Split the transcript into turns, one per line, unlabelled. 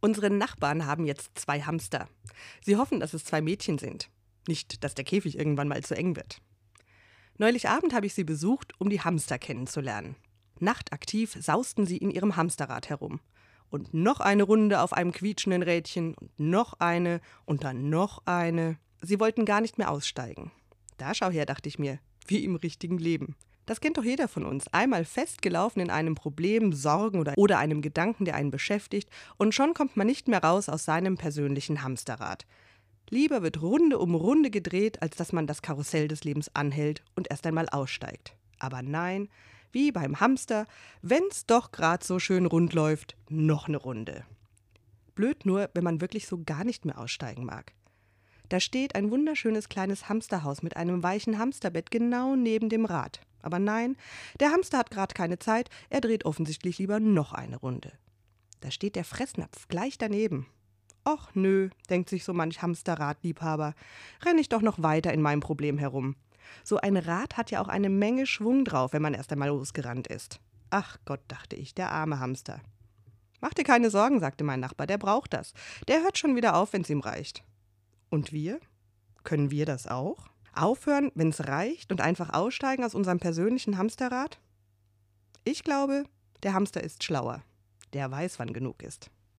Unsere Nachbarn haben jetzt zwei Hamster. Sie hoffen, dass es zwei Mädchen sind. Nicht, dass der Käfig irgendwann mal zu eng wird. Neulich Abend habe ich sie besucht, um die Hamster kennenzulernen. Nachtaktiv sausten sie in ihrem Hamsterrad herum. Und noch eine Runde auf einem quietschenden Rädchen und noch eine und dann noch eine. Sie wollten gar nicht mehr aussteigen. Da schau her, dachte ich mir, wie im richtigen Leben. Das kennt doch jeder von uns. Einmal festgelaufen in einem Problem, Sorgen oder, oder einem Gedanken, der einen beschäftigt, und schon kommt man nicht mehr raus aus seinem persönlichen Hamsterrad. Lieber wird Runde um Runde gedreht, als dass man das Karussell des Lebens anhält und erst einmal aussteigt. Aber nein, wie beim Hamster, wenn's doch grad so schön rund läuft, noch eine Runde. Blöd nur, wenn man wirklich so gar nicht mehr aussteigen mag. Da steht ein wunderschönes kleines Hamsterhaus mit einem weichen Hamsterbett genau neben dem Rad. Aber nein, der Hamster hat gerade keine Zeit, er dreht offensichtlich lieber noch eine Runde. Da steht der Fressnapf gleich daneben. Och nö, denkt sich so manch Hamsterradliebhaber, renn ich doch noch weiter in meinem Problem herum. So ein Rad hat ja auch eine Menge Schwung drauf, wenn man erst einmal losgerannt ist. Ach Gott, dachte ich, der arme Hamster. Mach dir keine Sorgen, sagte mein Nachbar, der braucht das. Der hört schon wieder auf, wenn's ihm reicht. Und wir? Können wir das auch? Aufhören, wenn es reicht und einfach aussteigen aus unserem persönlichen Hamsterrad? Ich glaube, der Hamster ist schlauer. Der weiß, wann genug ist.